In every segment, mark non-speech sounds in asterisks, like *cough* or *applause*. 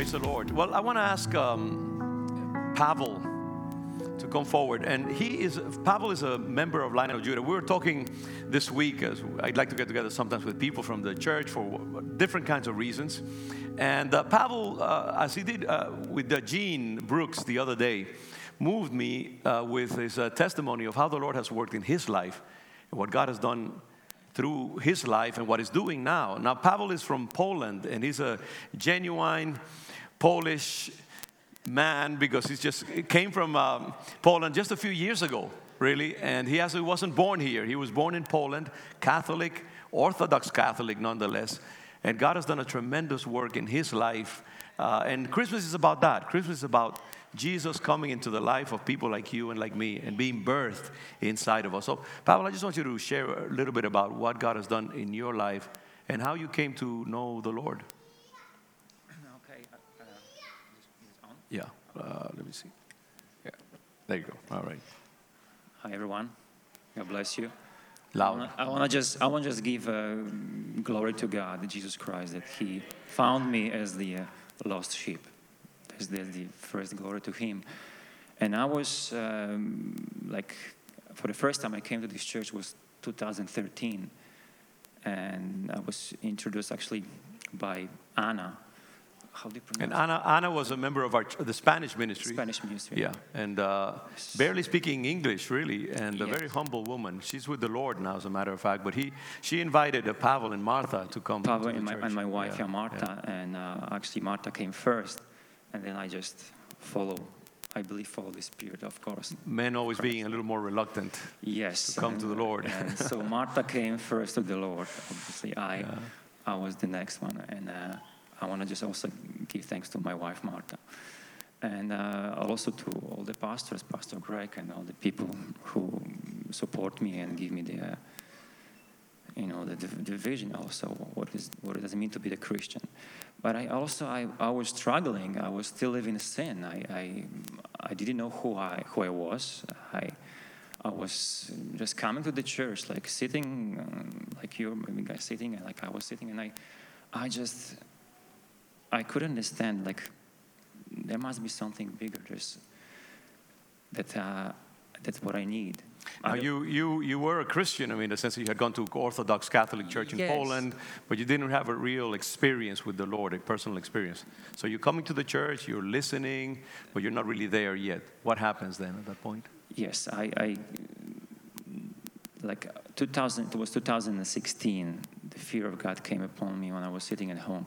Praise the Lord. Well, I want to ask um, Pavel to come forward. And he is, Pavel is a member of Lion of Judah. We were talking this week, as I'd like to get together sometimes with people from the church for different kinds of reasons. And uh, Pavel, uh, as he did uh, with uh, Gene Brooks the other day, moved me uh, with his uh, testimony of how the Lord has worked in his life and what God has done through his life and what he's doing now. Now, Pavel is from Poland and he's a genuine Polish man because he just came from um, Poland just a few years ago, really. And he actually wasn't born here. He was born in Poland, Catholic, Orthodox Catholic nonetheless. And God has done a tremendous work in his life. Uh, and Christmas is about that. Christmas is about Jesus coming into the life of people like you and like me and being birthed inside of us. So, Pavel, I just want you to share a little bit about what God has done in your life and how you came to know the Lord. Okay. Uh, uh, on? Yeah, uh, let me see. Yeah, there you go. All right. Hi everyone. God bless you. Loud. I want to just I want just give uh, glory to God, Jesus Christ, that He found me as the uh, lost sheep. That's the, the first glory to Him. And I was um, like, for the first time I came to this church was 2013, and I was introduced actually by Anna. How do you pronounce? And Anna, Anna was a member of our the Spanish ministry. Spanish ministry. Yeah, and uh, barely speaking English, really, and a very humble woman. She's with the Lord now, as a matter of fact. But he, she invited uh, Pavel and Martha to come. Pavel to the and my, and my wife, Yeah, yeah, Marta, and uh, actually Martha came first, and then I just follow. I believe follow the Spirit, of course. Men always being a little more reluctant. Yes. To come to the Lord. And so *laughs* Martha came first to the Lord. Obviously, I, I was the next one, and uh, I want to just also give thanks to my wife Marta, and uh, also to all the pastors, Pastor Greg, and all the people who support me and give me the. Uh, you know the, the, vision also what is what does it mean to be a christian. But i also i, I was struggling. I was still living in sin. I, I i didn't know who i who i was. I i was just coming to the church like sitting um, like you maybe guys sitting and like i was sitting and i i just i couldn't understand like there must be something bigger there's that uh, that's what i need Now, don't- you, you, you were a Christian, I mean, in the sense that you had gone to Orthodox Catholic Church in Yes. Poland, but you didn't have a real experience with the Lord, a personal experience. So you're coming to the church, you're listening, but you're not really there yet. What happens then at that point? Yes, I, I like 2000. It was 2016. The fear of God came upon me when I was sitting at home,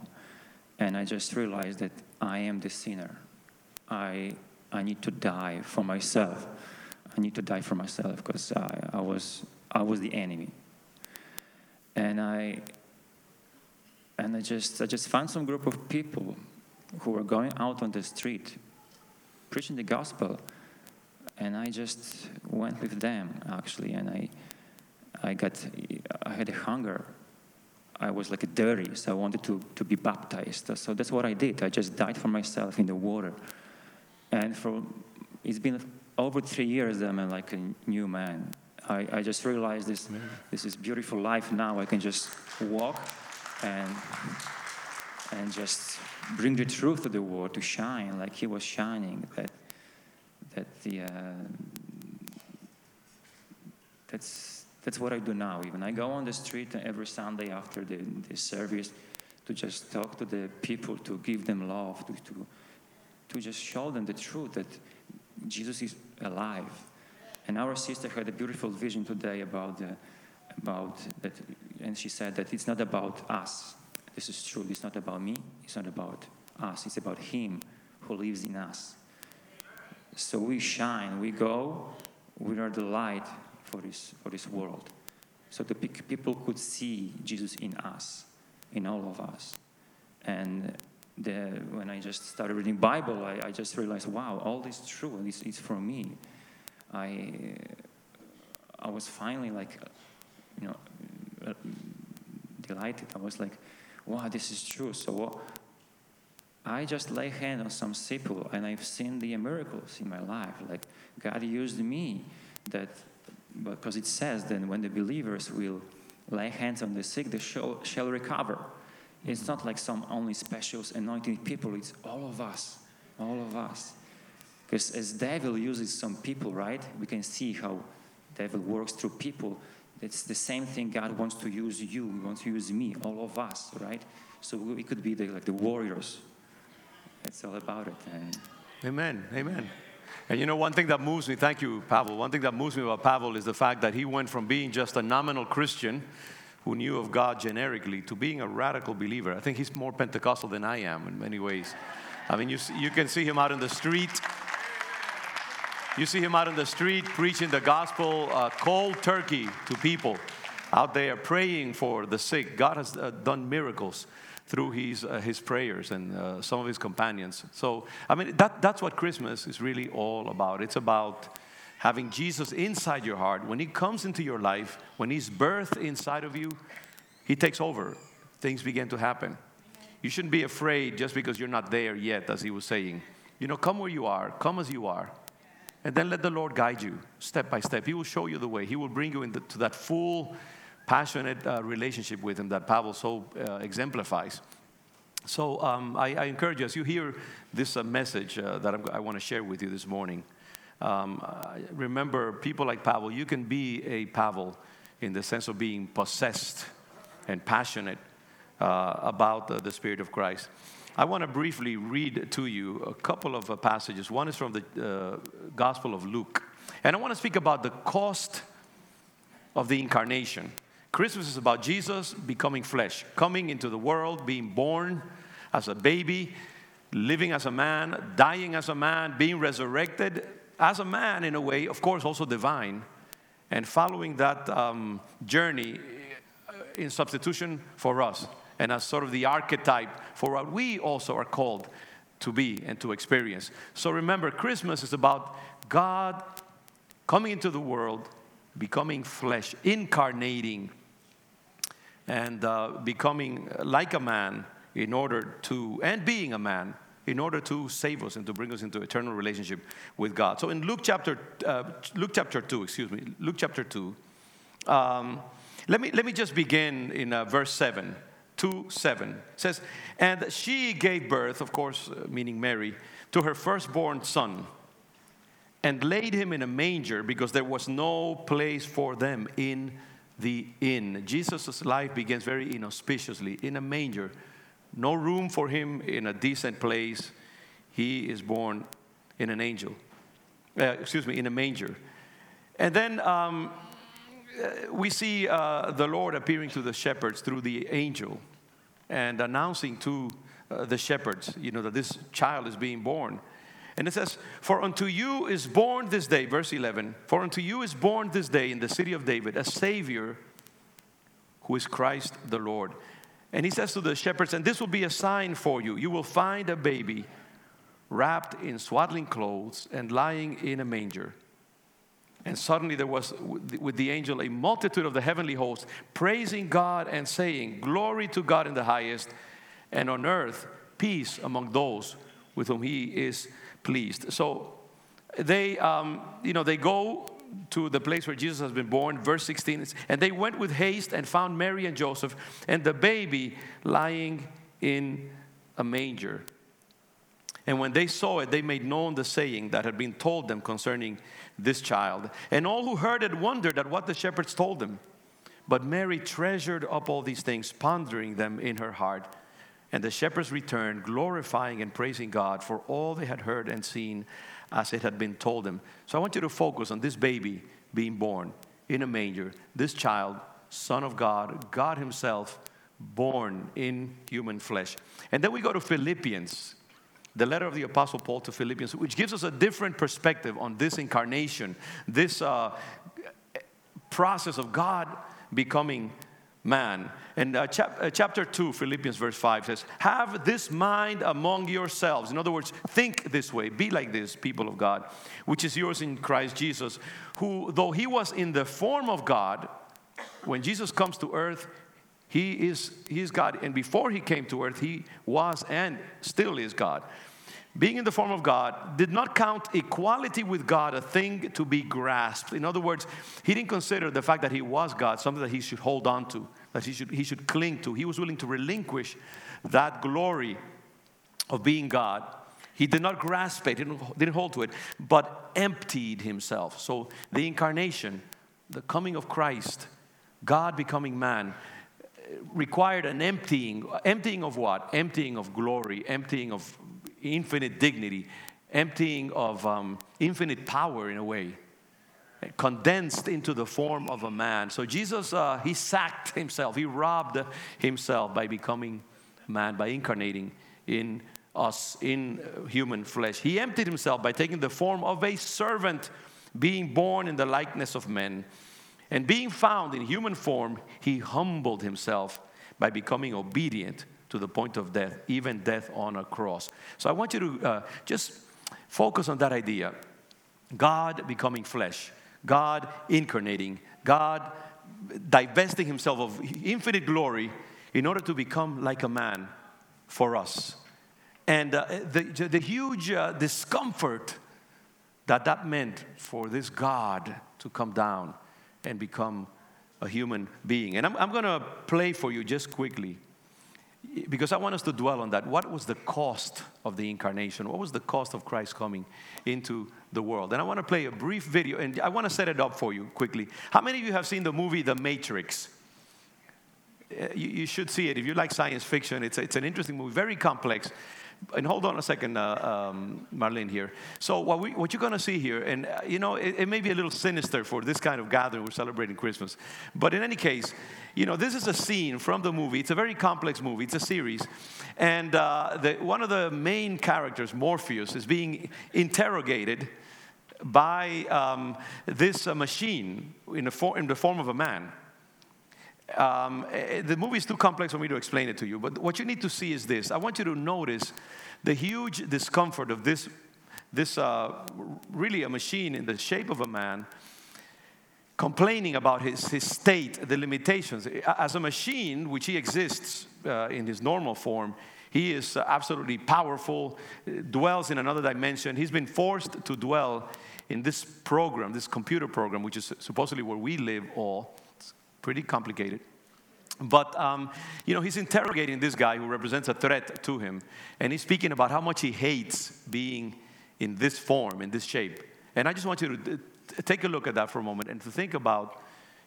and I just realized that I am the sinner. I I need to die for myself. I need to die for myself because I, I was I was the enemy. And I and I just I just found some group of people who were going out on the street preaching the gospel and I just went with them actually, and I, I got, I had a hunger. I was like a dirty, so I wanted to, to be baptized. So that's what I did. I just died for myself in the water, and for it's been over three years that I'm like a new man. I, I just realized this, this is beautiful life now. I can just walk and and just bring the truth to the world to shine like he was shining. That that the uh, that's that's what I do now. Even I go on the street every Sunday after the, the service to just talk to the people, to give them love, to, to to just show them the truth that Jesus is alive. And our sister had a beautiful vision today about the, about that, and she said that it's not about us. This is true. It's not about me. It's not about us. It's about Him who lives in us. So we shine, we go, we are the light for this, for this world. So the pe- people could see Jesus in us, in all of us. And the, when I just started reading Bible, I, I just realized, wow, all this is true, it's, it's for me. I, I was finally like, you know, delighted. I was like, wow, this is true. So I just lay hand on some people and I've seen the miracles in my life. Like God used me that because it says then when the believers will lay hands on the sick, they shall, shall recover. It's not like some only special anointed people, it's all of us. All of us. Because as devil uses some people, right? We can see how devil works through people. It's the same thing God wants to use you, He wants to use me, all of us, right? So we could be the, like the warriors. It's all about it. And Amen. Amen. And you know, one thing that moves me, thank you, Pavel. One thing that moves me about Pavel is the fact that he went from being just a nominal Christian who knew of God generically to being a radical believer. I think he's more Pentecostal than I am in many ways. I mean, you, you can see him out in the street. You see him out in the street preaching the gospel uh, cold turkey to people out there praying for the sick. God has uh, done miracles through his, uh, his prayers and uh, some of his companions. So, I mean, that, that's what Christmas is really all about. It's about having Jesus inside your heart. When he comes into your life, when he's birthed inside of you, he takes over. Things begin to happen. You shouldn't be afraid just because you're not there yet, as he was saying. You know, come where you are, come as you are. And then let the Lord guide you step by step. He will show you the way. He will bring you into that full passionate uh, relationship with Him that Pavel so uh, exemplifies. So um, I, I, encourage you as you hear this uh, message uh, that I'm, i want to share with you this morning. Um, remember, people like Pavel, you can be a Pavel in the sense of being possessed and passionate uh, about the Spirit of Christ. I want to briefly read to you a couple of uh, passages. One is from the Gospel of Luke. And I want to speak about the cost of the incarnation. Christmas is about Jesus becoming flesh, coming into the world, being born as a baby, living as a man, dying as a man, being resurrected as a man in a way, of course, also divine, and following that um, journey in substitution for us and as sort of the archetype for what we also are called to be and to experience. So remember, Christmas is about God coming into the world, becoming flesh, incarnating and uh, becoming like a man in order to, and being a man in order to save us and to bring us into eternal relationship with God. So in Luke chapter, uh, Luke chapter 2, excuse me, Luke chapter 2, um, let, me, let me just begin in uh, verse 7. 2 7 it says, And she gave birth, of course, uh, meaning Mary, to her firstborn son, and laid him in a manger because there was no place for them in the inn. Jesus' life begins very inauspiciously in a manger. No room for him in a decent place. He is born in an angel. Uh, excuse me, in a manger. And then um, uh, we see uh, the Lord appearing to the shepherds through the angel and announcing to uh, the shepherds, you know, that this child is being born. And it says, For unto you is born this day, verse 11, for unto you is born this day in the city of David a Savior who is Christ the Lord. And he says to the shepherds, And this will be a sign for you. You will find a baby wrapped in swaddling clothes and lying in a manger. And suddenly there was with the angel a multitude of the heavenly hosts praising God and saying, Glory to God in the highest, and on earth peace among those with whom he is pleased. So they, um, you know, they go to the place where Jesus has been born, verse 16, and they went with haste and found Mary and Joseph and the baby lying in a manger. And when they saw it, they made known the saying that had been told them concerning this child. And all who heard it wondered at what the shepherds told them. But Mary treasured up all these things, pondering them in her heart. And the shepherds returned, glorifying and praising God for all they had heard and seen as it had been told them. So I want you to focus on this baby being born in a manger, this child, Son of God, God Himself, born in human flesh. And then we go to Philippians, the letter of the Apostle Paul to Philippians, which gives us a different perspective on this incarnation, this uh, process of God becoming man. And uh, chap- uh, chapter 2, Philippians verse 5 says, Have this mind among yourselves. In other words, think this way, be like this, people of God, which is yours in Christ Jesus, who, though he was in the form of God, when Jesus comes to earth, he is, he is God. And before he came to earth, he was and still is God. Being in the form of God, did not count equality with God a thing to be grasped. In other words, he didn't consider the fact that he was God something that he should hold on to, that he should, he should cling to. He was willing to relinquish that glory of being God. He did not grasp it, didn't, didn't hold to it, but emptied himself. So the incarnation, the coming of Christ, God becoming man, required an emptying. Emptying of what? Emptying of glory, emptying of infinite dignity, emptying of um, infinite power in a way, condensed into the form of a man. So Jesus, uh, he sacked himself, he robbed himself by becoming man, by incarnating in us in human flesh. He emptied himself by taking the form of a servant, being born in the likeness of men. And being found in human form, he humbled himself by becoming obedient to the point of death, even death on a cross. So I want you to uh, just focus on that idea God becoming flesh, God incarnating, God divesting himself of infinite glory in order to become like a man for us. And uh, the, the huge uh, discomfort that that meant for this God to come down and become a human being. And I'm, I'm going to play for you just quickly because I want us to dwell on that. What was the cost of the incarnation? What was the cost of Christ coming into the world? And I want to play a brief video, and I want to set it up for you quickly. How many of you have seen the movie The Matrix? Uh, you, you should see it. If you like science fiction, it's, it's an interesting movie, very complex and hold on a second, uh, um, Marlene here. So what, we, what you're going to see here, and uh, you know, it, it, may be a little sinister for this kind of gathering. We're celebrating Christmas, but in any case, you know, this is a scene from the movie. It's a very complex movie. It's a series, and uh, the, one of the main characters, Morpheus, is being interrogated by um, this uh, machine in the, for, in the form of a man. Um, eh, the movie is too complex for me to explain it to you, but what you need to see is this. I want you to notice the huge discomfort of this, this uh, really a machine in the shape of a man complaining about his, his state, the limitations. As a machine, which he exists uh, in his normal form, he is absolutely powerful, dwells in another dimension. He's been forced to dwell in this program, this computer program, which is supposedly where we live all It's pretty complicated. But, um, you know, he's interrogating this guy who represents a threat to him. And he's speaking about how much he hates being in this form, in this shape. And I just want you to take a look at that for a moment and to think about,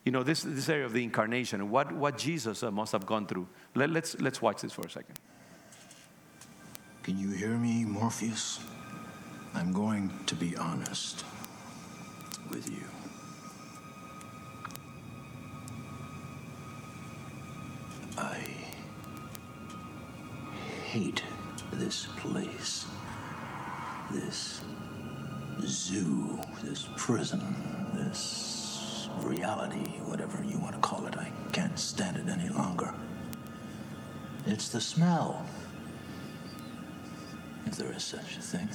you know, this, this area of the incarnation and what, what Jesus uh, must have gone through. Let, let's, let's watch this for a second. Can you hear me, Morpheus? I'm going to be honest with you. I hate this place. This zoo, this prison, this reality, whatever you want to call it. I can't stand it any longer. It's the smell. If there is such a thing,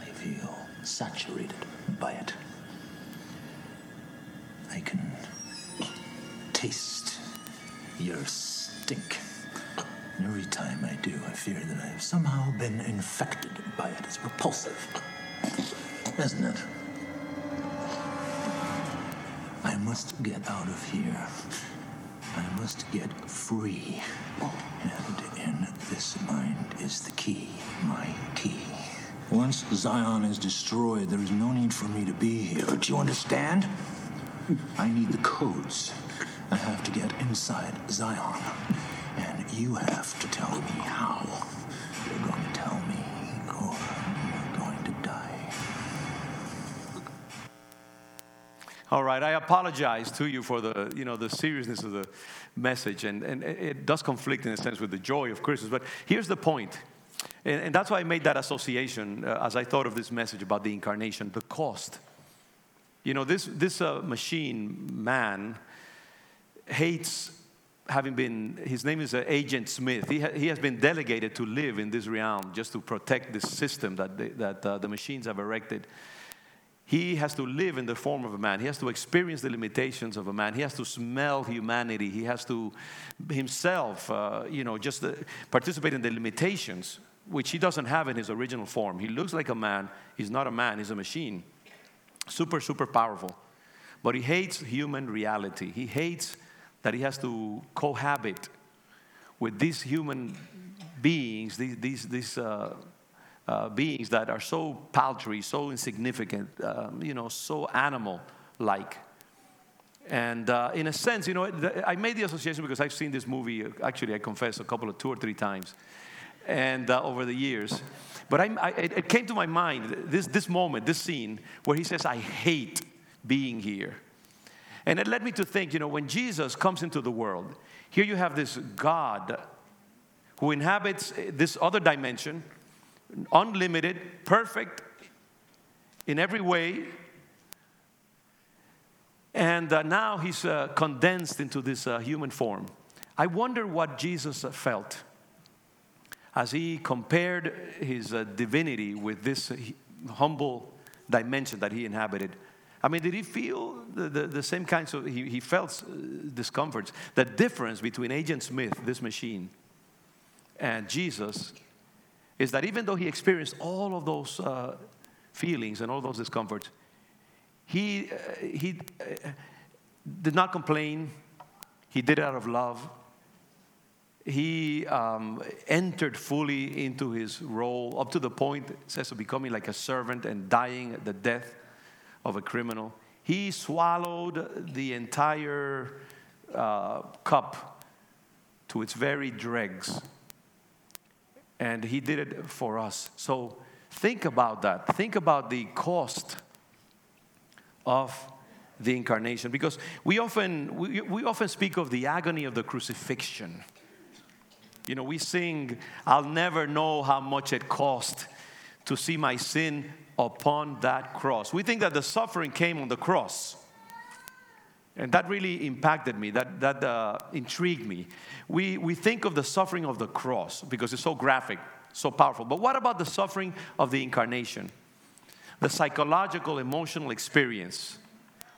I feel saturated by it. I can taste your stink. Every time I do, I fear that I've somehow been infected by it. It's repulsive, isn't it? I must get out of here. I must get free. And in this mind is the key, my key. Once Zion is destroyed, there is no need for me to be here. Do you understand? I need the codes I have to get inside Zion. And you have to tell me how. You're going All right, I apologize to you for the, you know, the seriousness of the message, and, and it does conflict in a sense with the joy of Christmas. But here's the point, and, and that's why I made that association uh, as I thought of this message about the incarnation, the cost. You know, this, this uh, machine, man, hates having been, his name is uh, Agent Smith. He, ha, he has been delegated to live in this realm just to protect this system that, that uh, the machines have erected. He has to live in the form of a man. He has to experience the limitations of a man. He has to smell humanity. He has to himself, uh, you know, just uh, participate in the limitations which he doesn't have in his original form. He looks like a man. He's not a man, he's a machine. Super, super powerful. But he hates human reality. He hates that he has to cohabit with these human beings, these, these, these uh, uh, beings that are so paltry, so insignificant, um, you know, so animal like. And uh, in a sense, you know, I made the association because I've seen this movie, actually, I confess, a couple of two or three times and uh, over the years. But I, I, it came to my mind this, this moment, this scene, where he says, I hate being here. And it led me to think, you know, when Jesus comes into the world, here you have this God who inhabits this other dimension, unlimited, perfect in every way. And uh, now he's uh, condensed into this uh, human form. I wonder what Jesus felt as he compared his uh, divinity with this humble dimension that he inhabited. I mean, did he feel the, the, the same kinds of, he, he felt uh, discomforts. The difference between Agent Smith, this machine, and Jesus is that even though he experienced all of those uh, feelings and all those discomforts, he, uh, he uh, did not complain. He did it out of love he um, entered fully into his role up to the point, it says, of becoming like a servant and dying the death of a criminal. He swallowed the entire uh, cup to its very dregs. And he did it for us. So think about that. Think about the cost of the incarnation because we often, we, we often speak of the agony of the crucifixion. You know, we sing, I'll never know how much it cost to see my sin upon that cross. We think that the suffering came on the cross. And that really impacted me, that, that uh, intrigued me. We, we think of the suffering of the cross because it's so graphic, so powerful. But what about the suffering of the incarnation? The psychological, emotional experience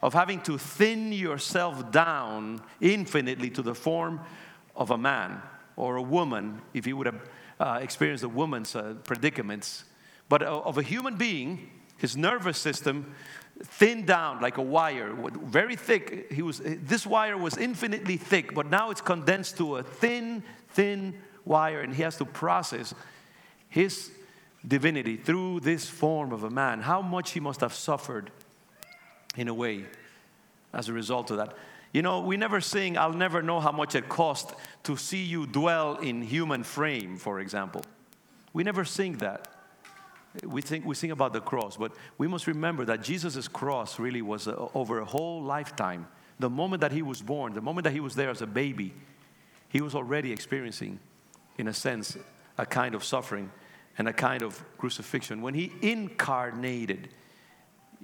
of having to thin yourself down infinitely to the form of a man or a woman, if you would have uh, experienced a woman's uh, predicaments, but of a human being, his nervous system thinned down like a wire, very thick. He was, this wire was infinitely thick, but now it's condensed to a thin, thin wire, and he has to process his divinity through this form of a man. How much he must have suffered in a way as a result of that. You know, we never sing, I'll never know how much it cost to see you dwell in human frame, for example. We never sing that. We, think, we sing about the cross, but we must remember that Jesus' cross really was a, over a whole lifetime. The moment that he was born, the moment that he was there as a baby, he was already experiencing, in a sense, a kind of suffering and a kind of crucifixion. When he incarnated,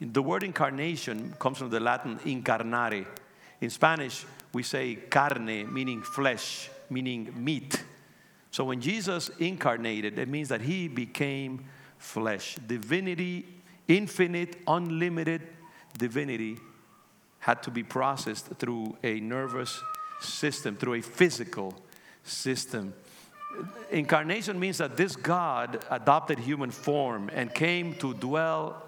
the word incarnation comes from the Latin incarnare, in Spanish, we say carne, meaning flesh, meaning meat. So when Jesus incarnated, it means that he became flesh. Divinity, infinite, unlimited divinity, had to be processed through a nervous system, through a physical system. Incarnation means that this God adopted human form and came to dwell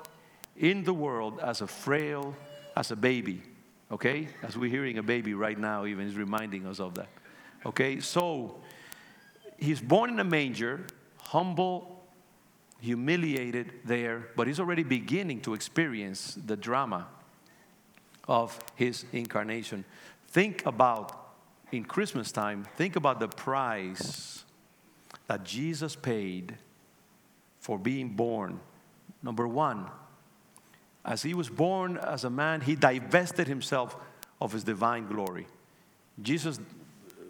in the world as a frail, as a baby. Okay? As we're hearing a baby right now, even is reminding us of that. Okay? So, he's born in a manger, humble, humiliated there, but he's already beginning to experience the drama of his incarnation. Think about, in Christmas time, think about the price that Jesus paid for being born. Number one, as he was born as a man, he divested himself of his divine glory. Jesus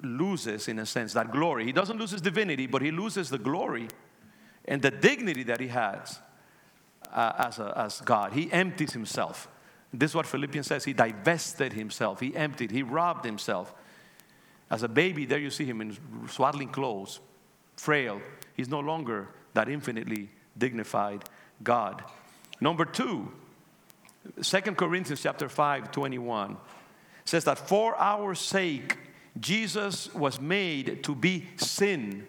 loses, in a sense, that glory. He doesn't lose his divinity, but he loses the glory and the dignity that he has uh, as, a, as God. He empties himself. This is what Philippians says. He divested himself, he emptied, he robbed himself. As a baby, there you see him in swaddling clothes, frail. He's no longer that infinitely dignified God. Number two, Second Corinthians chapter 5, 21 says that for our sake, Jesus was made to be sin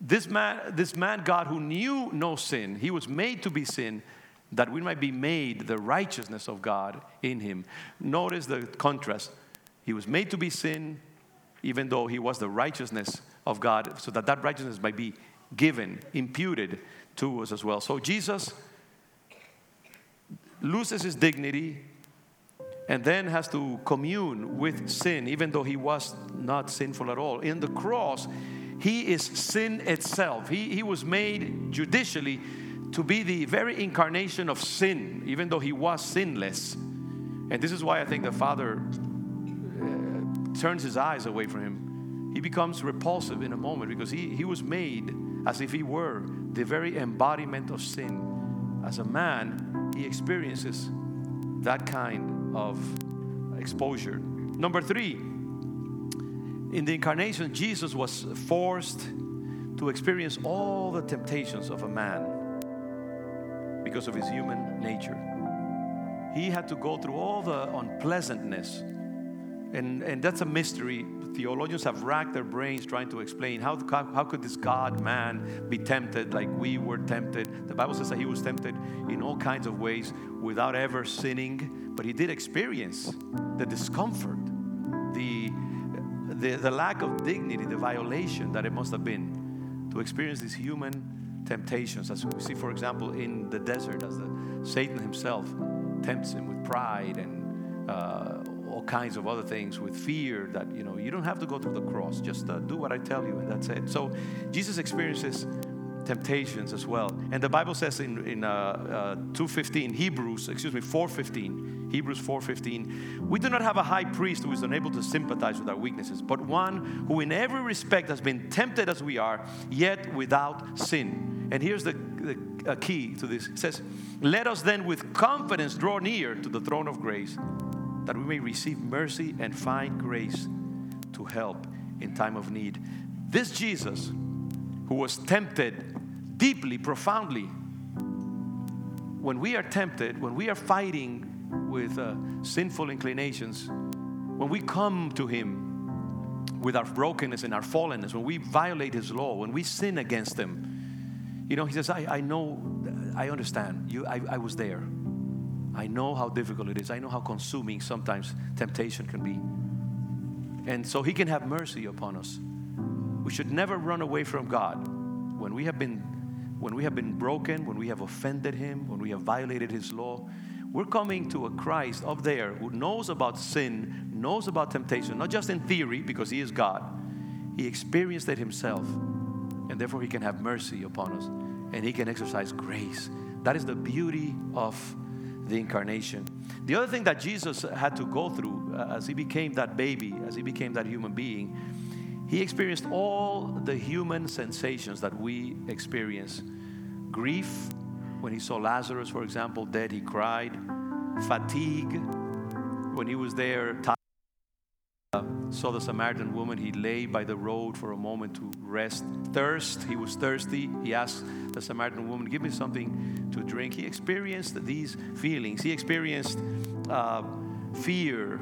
this man, this man God who knew no sin, he was made to be sin that we might be made the righteousness of God in him. Notice the contrast. He was made to be sin, even though he was the righteousness of God, so that that righteousness might be given, imputed to us as well. So Jesus loses his dignity and then has to commune with sin, even though he was not sinful at all. In the cross, he is sin itself. He, he was made judicially to be the very incarnation of sin, even though he was sinless. And this is why I think the Father uh, turns his eyes away from him. He becomes repulsive in a moment because he, he was made as if he were the very embodiment of sin. As a man, he experiences that kind of exposure. Number three, in the incarnation, Jesus was forced to experience all the temptations of a man because of his human nature. He had to go through all the unpleasantness. And, and that's a mystery. Theologians have racked their brains trying to explain how, how could this God man be tempted like we were tempted. The Bible says that he was tempted in all kinds of ways without ever sinning, but he did experience the discomfort, the, the lack of dignity, the violation that it must have been to experience these human temptations, as we see, for example, in the desert, as the, Satan himself tempts him with pride and uh, all kinds of other things, with fear that you know you don't have to go through the cross. Just uh, do what I tell you, and that's it. So Jesus experiences temptations as well, and the Bible says in in uh, uh two fifteen Hebrews, excuse me, four fifteen. Hebrews 4:15 We do not have a high priest who is unable to sympathize with our weaknesses but one who in every respect has been tempted as we are yet without sin and here's the, the key to this it says, Let us then with confidence draw near to the throne of grace, that we may receive mercy and find grace to help in time of need. This Jesus, who was tempted deeply, profoundly, when we are tempted, when we are fighting with uh, sinful inclinations, when we come to Him with our brokenness and our fallenness, when we violate His law, when we sin against Him, you know, he says, I, I know, I understand. You, I, I was there. I know how difficult it is. I know how consuming sometimes temptation can be. And so he can have mercy upon us. We should never run away from God when we have been when we have been broken, when we have offended him, when we have violated his law. We're coming to a Christ up there who knows about sin, knows about temptation, not just in theory because he is God. He experienced it himself and therefore He can have mercy upon us and He can exercise grace. That is the beauty of the incarnation. The other thing that Jesus had to go through uh, as He became that baby, as He became that human being, He experienced all the human sensations that we experience grief, when He saw Lazarus, for example, dead, He cried, fatigue, when He was there saw the Samaritan woman. He lay by the road for a moment to rest. Thirst, he was thirsty. He asked the Samaritan woman, Give me something to drink. He experienced these feelings. He experienced uh, fear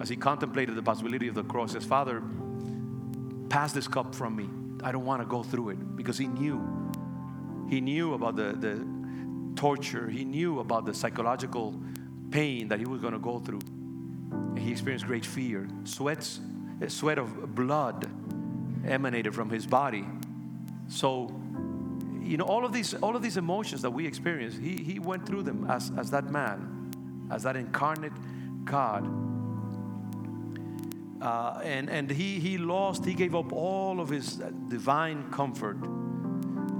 as he contemplated the possibility of the cross. His Father, pass this cup from me. I don't want to go through it because he knew. He knew about the, the torture, he knew about the psychological pain that he was going to go through. He experienced great fear. Sweats, a sweat of blood emanated from his body. So, you know, all of these, all of these emotions that we experience, he, he went through them as, as that man, as that incarnate God. Uh, and and he, he lost, he gave up all of his divine comfort.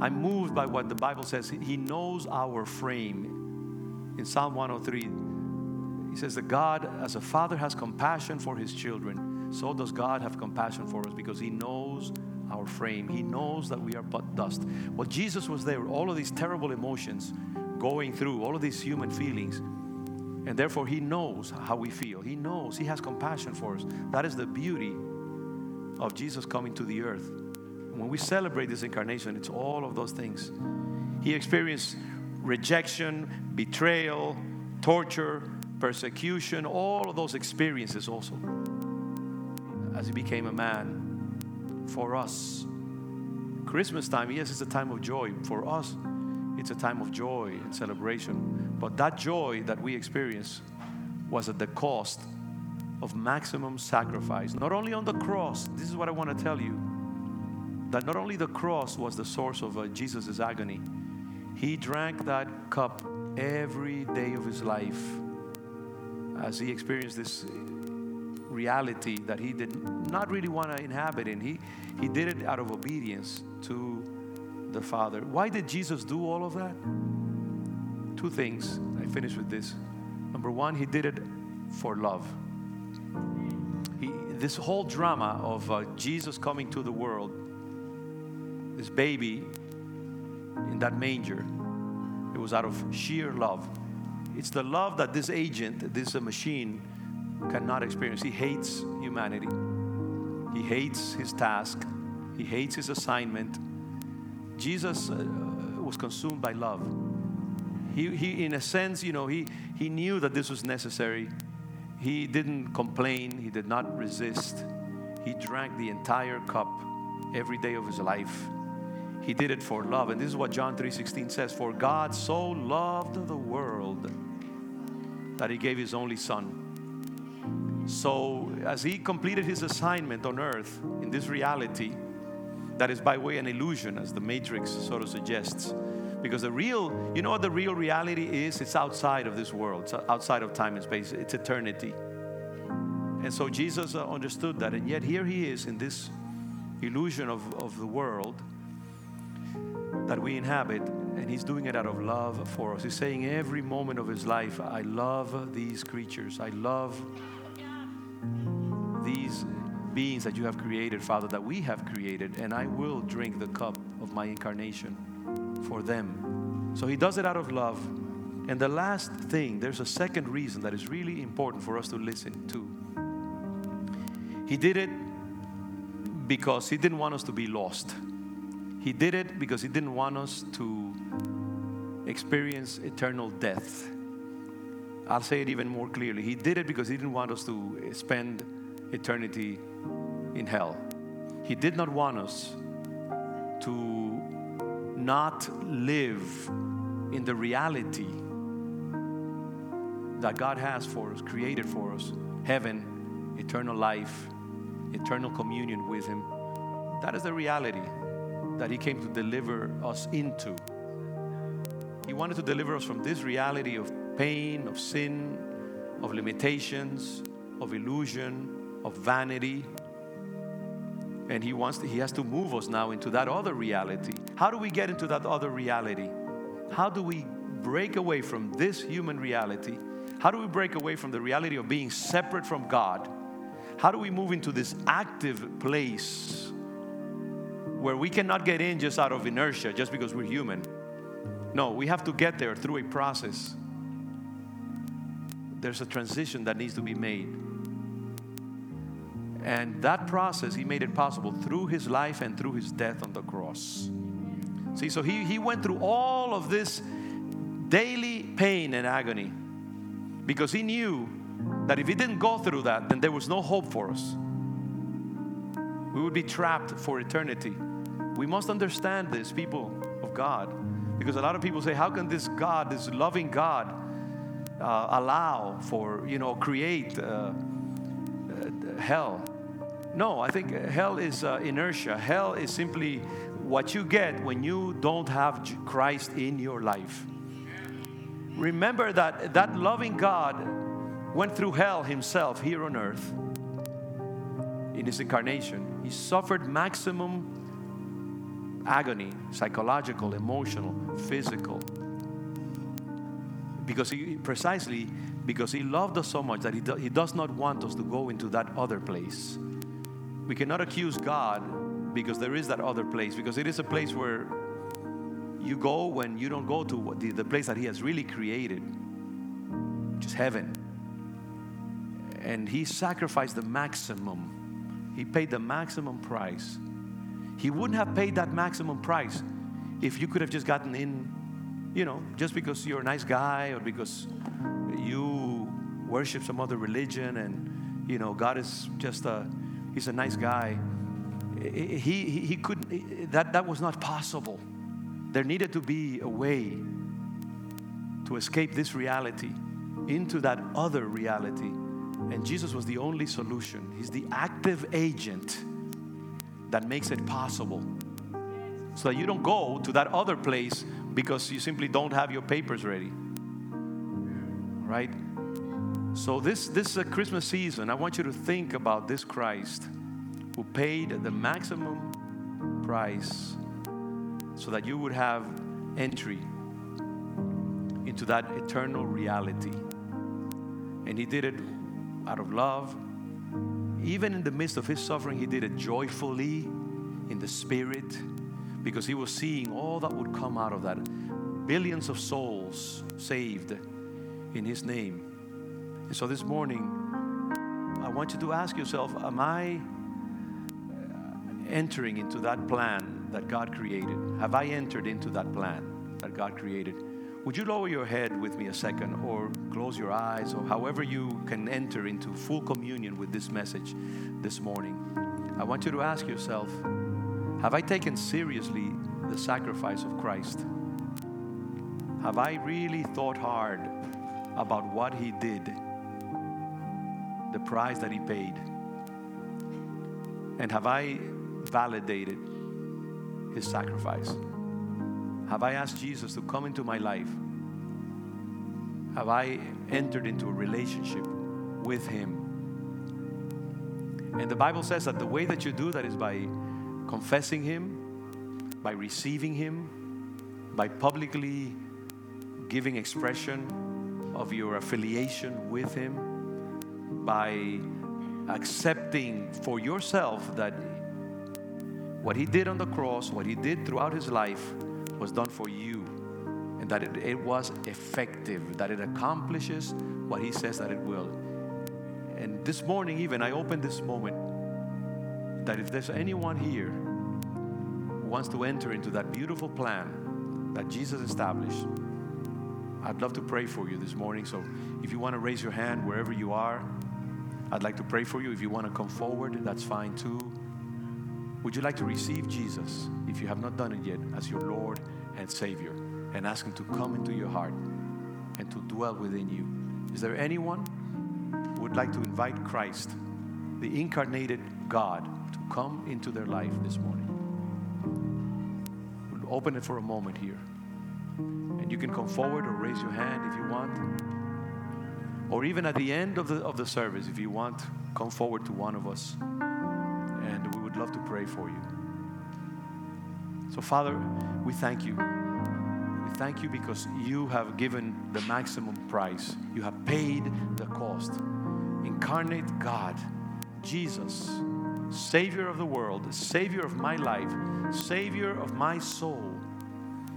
I'm moved by what the Bible says. He knows our frame. In Psalm 103, he says that God, as a father has compassion for his children, so does God have compassion for us because he knows our frame. He knows that we are but dust. Well, Jesus was there, all of these terrible emotions going through, all of these human feelings. And therefore, he knows how we feel. He knows, he has compassion for us. That is the beauty of Jesus coming to the earth. When we celebrate this incarnation, it's all of those things. He experienced rejection, betrayal, torture, persecution, all of those experiences also as he became a man for us. Christmas time, yes, it's a time of joy. For us, it's a time of joy and celebration. But that joy that we experience was at the cost of maximum sacrifice. Not only on the cross, this is what I want to tell you that not only the cross was the source of uh, Jesus' agony, he drank that cup every day of his life as he experienced this reality that he did not really want to inhabit in. He, he did it out of obedience to the Father. Why did Jesus do all of that? Two things. I finish with this. Number one, he did it for love. He, this whole drama of uh, Jesus coming to the world, this baby in that manger, it was out of sheer love. It's the love that this agent, this uh, machine, cannot experience. He hates humanity. He hates his task. He hates his assignment. Jesus uh, was consumed by love. He, he, in a sense, you know, he, he knew that this was necessary. He didn't complain. He did not resist. He drank the entire cup every day of his life. He did it for love. And this is what John 3:16 says, "For God so loved the world that he gave his only son." So, as he completed his assignment on earth in this reality, that is by way an illusion, as the Matrix sort of suggests. Because the real, you know what the real reality is? It's outside of this world, it's outside of time and space, it's eternity. And so Jesus uh, understood that, and yet here he is in this illusion of, of the world that we inhabit, and he's doing it out of love for us. He's saying every moment of his life, I love these creatures, I love these beings that you have created, Father, that we have created, and I will drink the cup of my incarnation for them. So he does it out of love. And the last thing, there's a second reason that is really important for us to listen to. He did it because he didn't want us to be lost. He did it because he didn't want us to experience eternal death. I'll say it even more clearly. He did it because he didn't want us to spend eternity in hell. He did not want us to not live in the reality that God has for us, created for us heaven, eternal life, eternal communion with Him. That is the reality that He came to deliver us into. He wanted to deliver us from this reality of pain, of sin, of limitations, of illusion, of vanity. And he wants to, he has to move us now into that other reality. How do we get into that other reality? How do we break away from this human reality? How do we break away from the reality of being separate from God? How do we move into this active place where we cannot get in just out of inertia, just because we're human? No, we have to get there through a process. There's a transition that needs to be made. And that process, he made it possible through his life and through his death on the cross. See, so he, he went through all of this daily pain and agony because he knew that if he didn't go through that, then there was no hope for us. We would be trapped for eternity. We must understand this, people of God, because a lot of people say, How can this God, this loving God, uh, allow for, you know, create uh, uh, hell? No, I think hell is uh, inertia. Hell is simply what you get when you don't have Christ in your life. Remember that that loving God went through hell himself here on earth in his incarnation. He suffered maximum agony, psychological, emotional, physical. Because he precisely because he loved us so much that he, do, he does not want us to go into that other place. We cannot accuse God because there is that other place, because it is a place where you go when you don't go to the, the place that He has really created, which is heaven. And He sacrificed the maximum, He paid the maximum price. He wouldn't have paid that maximum price if you could have just gotten in, you know, just because you're a nice guy or because you worship some other religion and, you know, God is just a, He's a nice guy. he, he, he couldn't, that, that was not possible. There needed to be a way to escape this reality into that other reality. And Jesus was the only solution. He's the active agent that makes it possible. So that you don't go to that other place because you simply don't have your papers ready. Right? So this this uh, Christmas season, I want you to think about this Christ who paid the maximum price so that you would have entry into that eternal reality. And he did it out of love. Even in the midst of his suffering, he did it joyfully in the spirit because he was seeing all that would come out of that. Billions of souls saved in his name. And so this morning, I want you to ask yourself Am I entering into that plan that God created? Have I entered into that plan that God created? Would you lower your head with me a second or close your eyes or however you can enter into full communion with this message this morning? I want you to ask yourself Have I taken seriously the sacrifice of Christ? Have I really thought hard about what He did, the price that He paid? And have I validated His sacrifice? Have I asked Jesus to come into my life? Have I entered into a relationship with Him? And the Bible says that the way that you do that is by confessing Him, by receiving Him, by publicly giving expression of your affiliation with Him, by accepting for yourself that what He did on the cross, what He did throughout His life, was done for you and that it, it, was effective, that it accomplishes what He says that it will. And this morning, even, I open this moment that if there's anyone here who wants to enter into that beautiful plan that Jesus established, I'd love to pray for you this morning. So if you want to raise your hand wherever you are, I'd like to pray for you. If you want to come forward, that's fine too. Would you like to receive Jesus, if you have not done it yet, as your Lord and Savior and ask Him to come into your heart and to dwell within you? Is there anyone who would like to invite Christ, the incarnated God, to come into their life this morning? We'll open it for a moment here. And you can come forward or raise your hand if you want. Or even at the end of the, of the service, if you want, come forward to one of us and we would love to pray for you. So, Father, we thank you. We thank you because you have given the maximum price, you have paid the cost. Incarnate God, Jesus, Savior of the world, Savior of my life, Savior of my soul.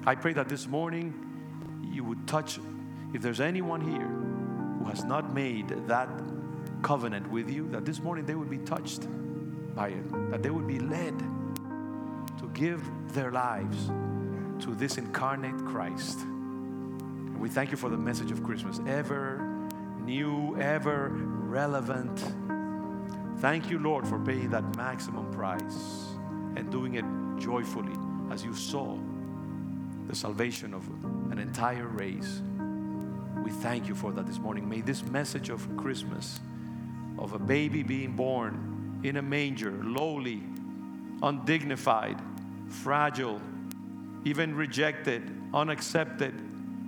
I pray that this morning you would touch, if there's anyone here who has not made that covenant with you, that this morning they would be touched by it, that they would be led give their lives to this incarnate Christ. And we thank you for the message of Christmas, ever new, ever relevant. Thank you, Lord, for paying that maximum price and doing it joyfully as you saw the salvation of an entire race. We thank you for that this morning. May this message of Christmas, of a baby being born in a manger, lowly, undignified, fragile, even rejected, unaccepted,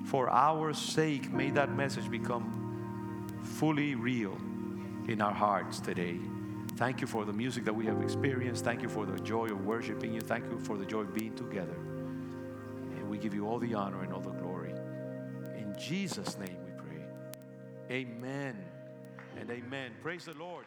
for our sake, may that message become fully real in our hearts today. Thank you for the music that we have experienced. Thank you for the joy of worshiping you. Thank you for the joy of being together. And we give you all the honor and all the glory. In Jesus' name we pray. Amen and amen. Praise the Lord.